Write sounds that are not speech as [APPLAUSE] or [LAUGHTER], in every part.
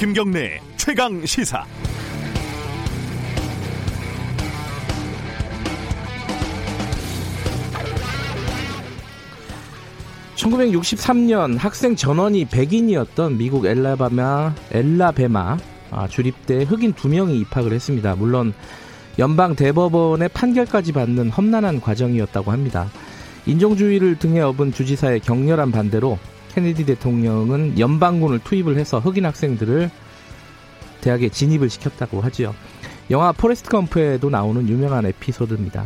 김경래 최강 시사. (1963년) 학생 전원이 백인이었던 미국 엘라바마 엘라베마 아, 주립대 흑인 두 명이 입학을 했습니다. 물론 연방 대법원의 판결까지 받는 험난한 과정이었다고 합니다. 인종주의를 등에 업은 주지사의 격렬한 반대로 케네디 대통령은 연방군을 투입을 해서 흑인 학생들을 대학에 진입을 시켰다고 하지요. 영화 포레스트 검프에도 나오는 유명한 에피소드입니다.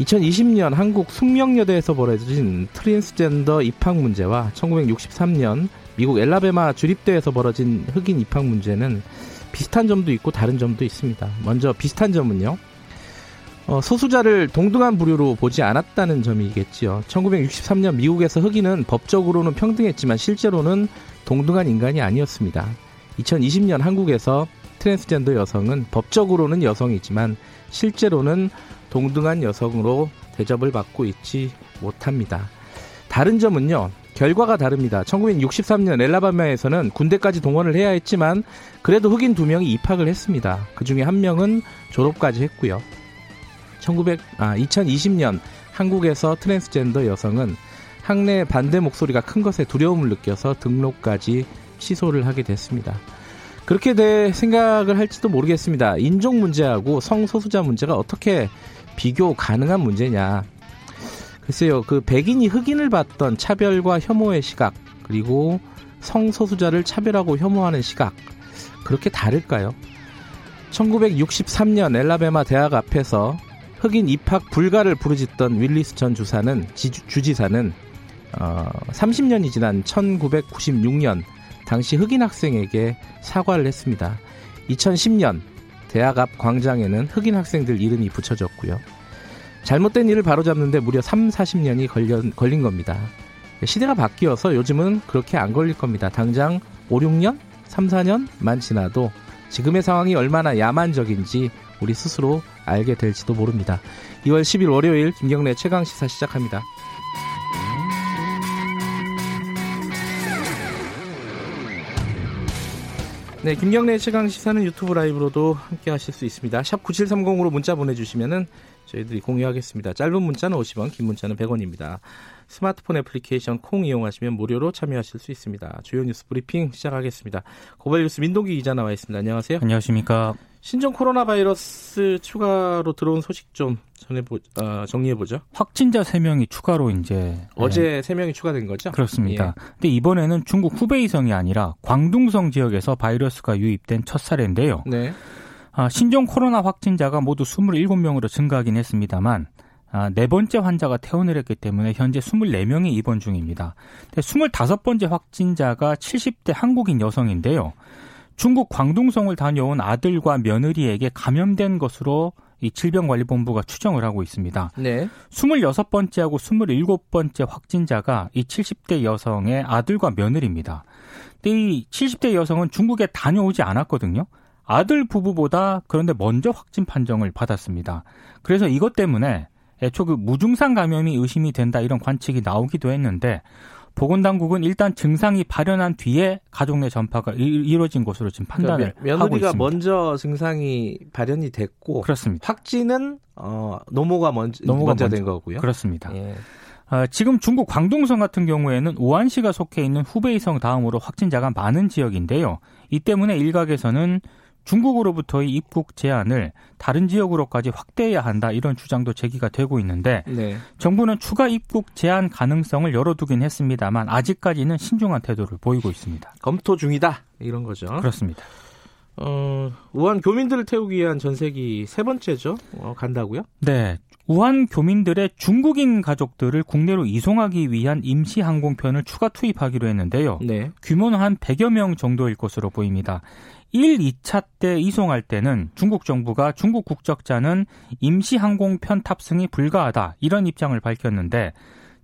2020년 한국 숙명여대에서 벌어진 트랜스젠더 입학 문제와 1963년 미국 앨라배마 주립대에서 벌어진 흑인 입학 문제는 비슷한 점도 있고 다른 점도 있습니다. 먼저 비슷한 점은요. 어, 소수자를 동등한 부류로 보지 않았다는 점이겠지요. 1963년 미국에서 흑인은 법적으로는 평등했지만 실제로는 동등한 인간이 아니었습니다. 2020년 한국에서 트랜스젠더 여성은 법적으로는 여성이지만 실제로는 동등한 여성으로 대접을 받고 있지 못합니다. 다른 점은요. 결과가 다릅니다. 1963년 앨라배마에서는 군대까지 동원을 해야 했지만 그래도 흑인 두 명이 입학을 했습니다. 그 중에 한 명은 졸업까지 했고요. 1900, 아, 2020년 한국에서 트랜스젠더 여성은 학내 반대 목소리가 큰 것에 두려움을 느껴서 등록까지 취소를 하게 됐습니다. 그렇게 돼 생각을 할지도 모르겠습니다. 인종 문제하고 성소수자 문제가 어떻게 비교 가능한 문제냐. 글쎄요, 그 백인이 흑인을 봤던 차별과 혐오의 시각, 그리고 성소수자를 차별하고 혐오하는 시각, 그렇게 다를까요? 1963년 엘라베마 대학 앞에서 흑인 입학 불가를 부르짖던 윌리스 전 주사는 주지사는 어, 30년이 지난 1996년 당시 흑인 학생에게 사과를 했습니다. 2010년 대학 앞 광장에는 흑인 학생들 이름이 붙여졌고요. 잘못된 일을 바로잡는데 무려 3, 40년이 걸려, 걸린 겁니다. 시대가 바뀌어서 요즘은 그렇게 안 걸릴 겁니다. 당장 5, 6년, 3, 4년만 지나도 지금의 상황이 얼마나 야만적인지 우리 스스로 알게 될지도 모릅니다. 2월 10일 월요일 김경래 최강 시사 시작합니다. 네, 김경래 최강 시사는 유튜브 라이브로도 함께 하실 수 있습니다. 샵 9730으로 문자 보내주시면은 저희들이 공유하겠습니다. 짧은 문자는 50원, 긴 문자는 100원입니다. 스마트폰 애플리케이션 콩 이용하시면 무료로 참여하실 수 있습니다. 주요 뉴스 브리핑 시작하겠습니다. 고발 뉴스 민동기 기자 나와 있습니다. 안녕하세요. 안녕하십니까. 신종 코로나 바이러스 추가로 들어온 소식 좀 전해보, 어, 정리해 보죠. 확진자 3명이 추가로 이제. 어제 네. 3명이 추가된 거죠? 그렇습니다. 예. 근데 이번에는 중국 후베이성이 아니라 광둥성 지역에서 바이러스가 유입된 첫 사례인데요. 네. 아, 신종 코로나 확진자가 모두 27명으로 증가하긴 했습니다만, 아, 네 번째 환자가 퇴원을 했기 때문에 현재 24명이 입원 중입니다. 25번째 확진자가 70대 한국인 여성인데요. 중국 광둥성을 다녀온 아들과 며느리에게 감염된 것으로 이 질병관리본부가 추정을 하고 있습니다. 네. 26번째하고 27번째 확진자가 이 70대 여성의 아들과 며느리입니다. 근데 이 70대 여성은 중국에 다녀오지 않았거든요. 아들 부부보다 그런데 먼저 확진 판정을 받았습니다. 그래서 이것 때문에 애초 그 무증상 감염이 의심이 된다 이런 관측이 나오기도 했는데 보건당국은 일단 증상이 발현한 뒤에 가족 내 전파가 이루어진 것으로 지금 판단을 그러니까 며느리가 하고 있습니다. 먼저 증상이 발현이 됐고 그렇습니다. 확진은 어, 노모가 먼저, 노모가 먼저, 먼저 된 거고요. 그렇습니다. 예. 어, 지금 중국 광동성 같은 경우에는 우한시가 속해 있는 후베이성 다음으로 확진자가 많은 지역인데요. 이 때문에 일각에서는 중국으로부터의 입국 제한을 다른 지역으로까지 확대해야 한다 이런 주장도 제기가 되고 있는데 네. 정부는 추가 입국 제한 가능성을 열어두긴 했습니다만 아직까지는 신중한 태도를 보이고 있습니다. 검토 중이다 이런 거죠. 그렇습니다. 어, 우한 교민들을 태우기 위한 전세기 세 번째죠. 어, 간다고요? 네. 우한 교민들의 중국인 가족들을 국내로 이송하기 위한 임시 항공편을 추가 투입하기로 했는데요. 네. 규모는 한 100여 명 정도일 것으로 보입니다. 1, 2차 때 이송할 때는 중국 정부가 중국 국적자는 임시 항공편 탑승이 불가하다 이런 입장을 밝혔는데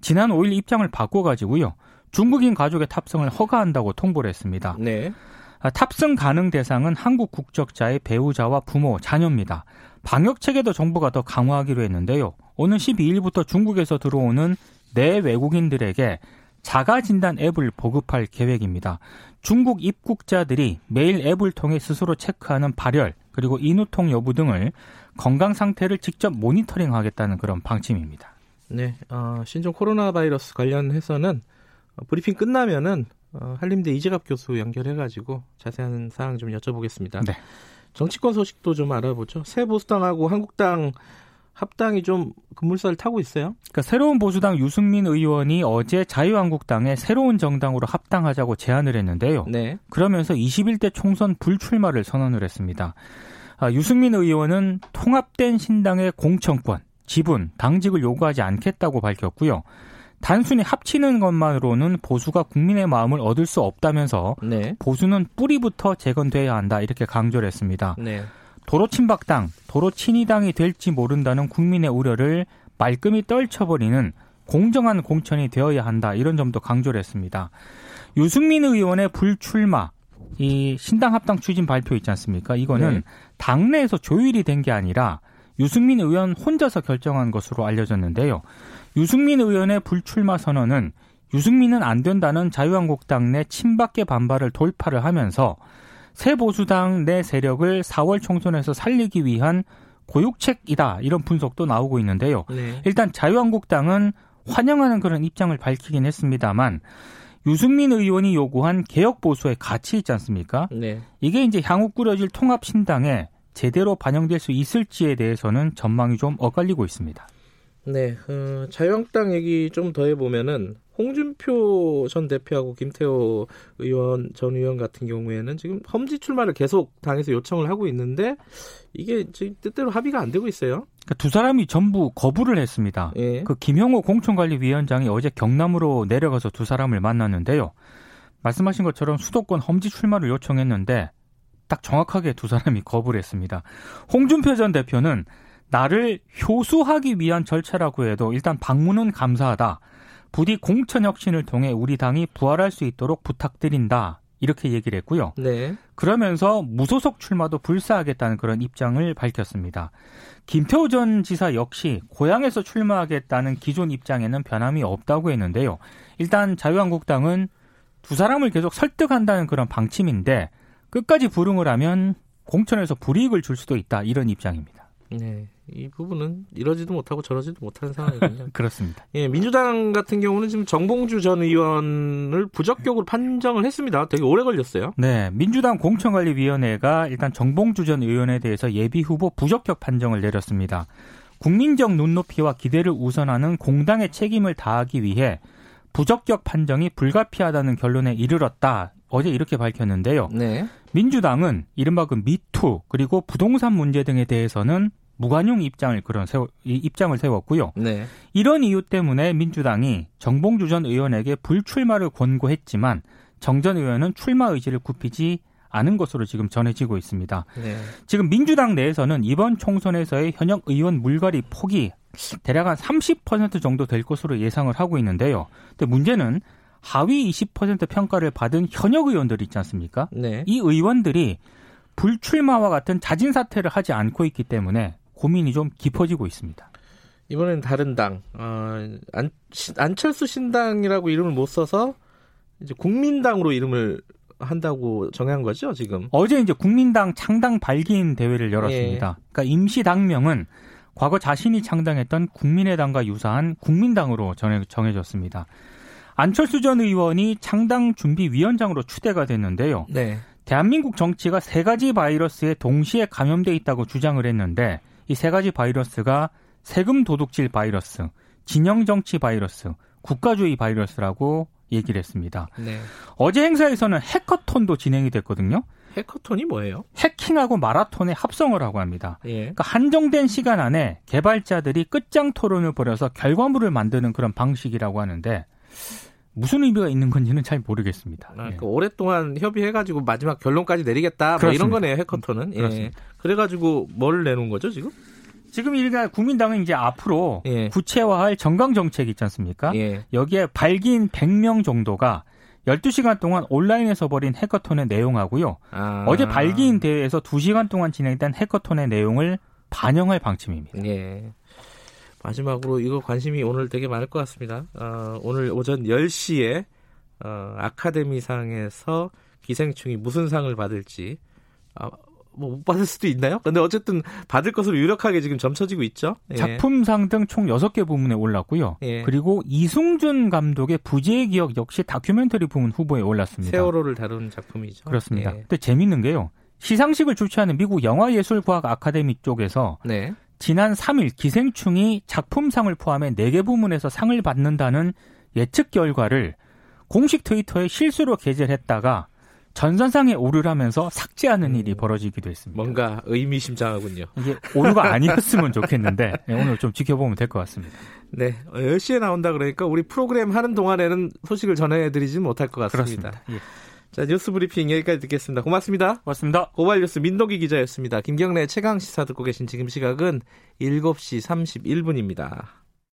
지난 5일 입장을 바꿔가지고요. 중국인 가족의 탑승을 허가한다고 통보를 했습니다. 네. 아, 탑승 가능 대상은 한국 국적자의 배우자와 부모, 자녀입니다. 방역 체계도 정부가 더 강화하기로 했는데요. 오는 12일부터 중국에서 들어오는 내 외국인들에게 자가 진단 앱을 보급할 계획입니다. 중국 입국자들이 매일 앱을 통해 스스로 체크하는 발열 그리고 인후통 여부 등을 건강 상태를 직접 모니터링하겠다는 그런 방침입니다. 네, 어, 신종 코로나 바이러스 관련해서는 어, 브리핑 끝나면은 어, 한림대 이재갑 교수 연결해가지고 자세한 사항 좀 여쭤보겠습니다. 네. 정치권 소식도 좀 알아보죠. 새 보수당하고 한국당 합당이 좀 급물살을 타고 있어요. 그러니까 새로운 보수당 유승민 의원이 어제 자유한국당에 새로운 정당으로 합당하자고 제안을 했는데요. 네. 그러면서 21대 총선 불출마를 선언을 했습니다. 아, 유승민 의원은 통합된 신당의 공천권, 지분, 당직을 요구하지 않겠다고 밝혔고요. 단순히 합치는 것만으로는 보수가 국민의 마음을 얻을 수 없다면서 네. 보수는 뿌리부터 재건돼야 한다 이렇게 강조를 했습니다. 네. 도로 친박당, 도로 친이당이 될지 모른다는 국민의 우려를 말끔히 떨쳐버리는 공정한 공천이 되어야 한다 이런 점도 강조를 했습니다. 유승민 의원의 불출마 이 신당 합당 추진 발표 있지 않습니까? 이거는 네. 당내에서 조율이 된 게 아니라 유승민 의원 혼자서 결정한 것으로 알려졌는데요. 유승민 의원의 불출마 선언은 유승민은 안 된다는 자유한국당 내 친박계 반발을 돌파를 하면서 새 보수당 내 세력을 4월 총선에서 살리기 위한 고육책이다 이런 분석도 나오고 있는데요. 네. 일단 자유한국당은 환영하는 그런 입장을 밝히긴 했습니다만 유승민 의원이 요구한 개혁 보수의 가치 있지 않습니까? 네. 이게 이제 향후 꾸려질 통합 신당에 제대로 반영될 수 있을지에 대해서는 전망이 좀 엇갈리고 있습니다. 네, 어, 자유한국당 얘기 좀 더 해보면은 홍준표 전 대표하고 김태호 의원 전 의원 같은 경우에는 지금 험지 출마를 계속 당에서 요청을 하고 있는데 이게 지금 뜻대로 합의가 안 되고 있어요. 그러니까 두 사람이 전부 거부를 했습니다. 예. 그 김형호 공천관리위원장이 어제 경남으로 내려가서 두 사람을 만났는데요. 말씀하신 것처럼 수도권 험지 출마를 요청했는데 딱 정확하게 두 사람이 거부를 했습니다. 홍준표 전 대표는 나를 효수하기 위한 절차라고 해도 일단 방문은 감사하다. 부디 공천 혁신을 통해 우리 당이 부활할 수 있도록 부탁드린다. 이렇게 얘기를 했고요. 네. 그러면서 무소속 출마도 불사하겠다는 그런 입장을 밝혔습니다. 김태호 전 지사 역시 고향에서 출마하겠다는 기존 입장에는 변함이 없다고 했는데요. 일단 자유한국당은 두 사람을 계속 설득한다는 그런 방침인데 끝까지 불응을 하면 공천에서 불이익을 줄 수도 있다 이런 입장입니다. 네. 이 부분은 이러지도 못하고 저러지도 못하는 상황이군요. [LAUGHS] 그렇습니다. 예, 민주당 같은 경우는 지금 정봉주 전 의원을 부적격으로 판정을 했습니다. 되게 오래 걸렸어요. 네, 민주당 공천관리위원회가 일단 정봉주 전 의원에 대해서 예비 후보 부적격 판정을 내렸습니다. 국민적 눈높이와 기대를 우선하는 공당의 책임을 다하기 위해 부적격 판정이 불가피하다는 결론에 이르렀다. 어제 이렇게 밝혔는데요. 네. 민주당은 이른바 그 미투 그리고 부동산 문제 등에 대해서는 무관용 입장을 그런 세워, 입장을 세웠고요. 네. 이런 이유 때문에 민주당이 정봉주 전 의원에게 불출마를 권고했지만 정 전 의원은 출마 의지를 굽히지 않은 것으로 지금 전해지고 있습니다. 네. 지금 민주당 내에서는 이번 총선에서의 현역 의원 물갈이 폭이 대략 한 30% 정도 될 것으로 예상을 하고 있는데요. 근데 문제는 하위 20% 평가를 받은 현역 의원들 있지 않습니까? 네. 이 의원들이 불출마와 같은 자진 사퇴를 하지 않고 있기 때문에 고민이 좀 깊어지고 있습니다. 이번엔 다른 당, 어, 안, 안철수 신당이라고 이름을 못 써서 이제 국민당으로 이름을 한다고 정한 거죠, 지금? 어제 이제 국민당 창당 발기인 대회를 열었습니다. 예. 그러니까 임시 당명은 과거 자신이 창당했던 국민의당과 유사한 국민당으로 정해, 정해졌습니다. 안철수 전 의원이 창당 준비 위원장으로 추대가 됐는데요. 네. 대한민국 정치가 세 가지 바이러스에 동시에 감염돼 있다고 주장을 했는데 이 세 가지 바이러스가 세금 도둑질 바이러스, 진영 정치 바이러스, 국가주의 바이러스라고 얘기를 했습니다. 네. 어제 행사에서는 해커톤도 진행이 됐거든요. 해커톤이 뭐예요? 해킹하고 마라톤의 합성을 하고 합니다. 예. 그러니까 한정된 시간 안에 개발자들이 끝장 토론을 벌여서 결과물을 만드는 그런 방식이라고 하는데 무슨 의미가 있는 건지는 잘 모르겠습니다. 아, 그러니까 예. 오랫동안 협의해가지고 마지막 결론까지 내리겠다. 뭐 이런 거네요, 해커톤은. 예. 그래가지고 뭘 내놓은 거죠, 지금? 지금 일단 국민당은 이제 앞으로 예. 구체화할 정강 정책 있지 않습니까? 예. 여기에 발기인 100명 정도가 12시간 동안 온라인에서 벌인 해커톤의 내용하고요. 아. 어제 발기인 대회에서 2시간 동안 진행된 해커톤의 내용을 반영할 방침입니다. 예. 마지막으로 이거 관심이 오늘 되게 많을 것 같습니다. 어, 오늘 오전 10시에 어, 아카데미상에서 기생충이 무슨 상을 받을지 아, 뭐못 받을 수도 있나요? 근데 어쨌든 받을 것으로 유력하게 지금 점쳐지고 있죠. 예. 작품상 등 총 6개 부문에 올랐고요. 예. 그리고 이승준 감독의 부재의 기억 역시 다큐멘터리 부문 후보에 올랐습니다. 세월호를 다룬 작품이죠. 그렇습니다. 예. 근데 재밌는 게요. 시상식을 주최하는 미국 영화예술과학 아카데미 쪽에서 네. 지난 3일 기생충이 작품상을 포함해 4개 부문에서 상을 받는다는 예측 결과를 공식 트위터에 실수로 게재를 했다가 전산상에 오류라면서 삭제하는 일이 음. 벌어지기도 했습니다. 뭔가 의미심장하군요. 이게 오류가 아니었으면 좋겠는데 [LAUGHS] 네, 오늘 좀 지켜보면 될 것 같습니다. 네, 10시에 나온다 그러니까 우리 프로그램 하는 동안에는 소식을 전해드리지 못할 것 같습니다. 그렇습니다. 예. 자, 뉴스 브리핑 여기까지 듣겠습니다. 고맙습니다. 고맙습니다. 고발 뉴스 민동기 기자였습니다. 김경래 최강 시사 듣고 계신 지금 시각은 7시 31분입니다.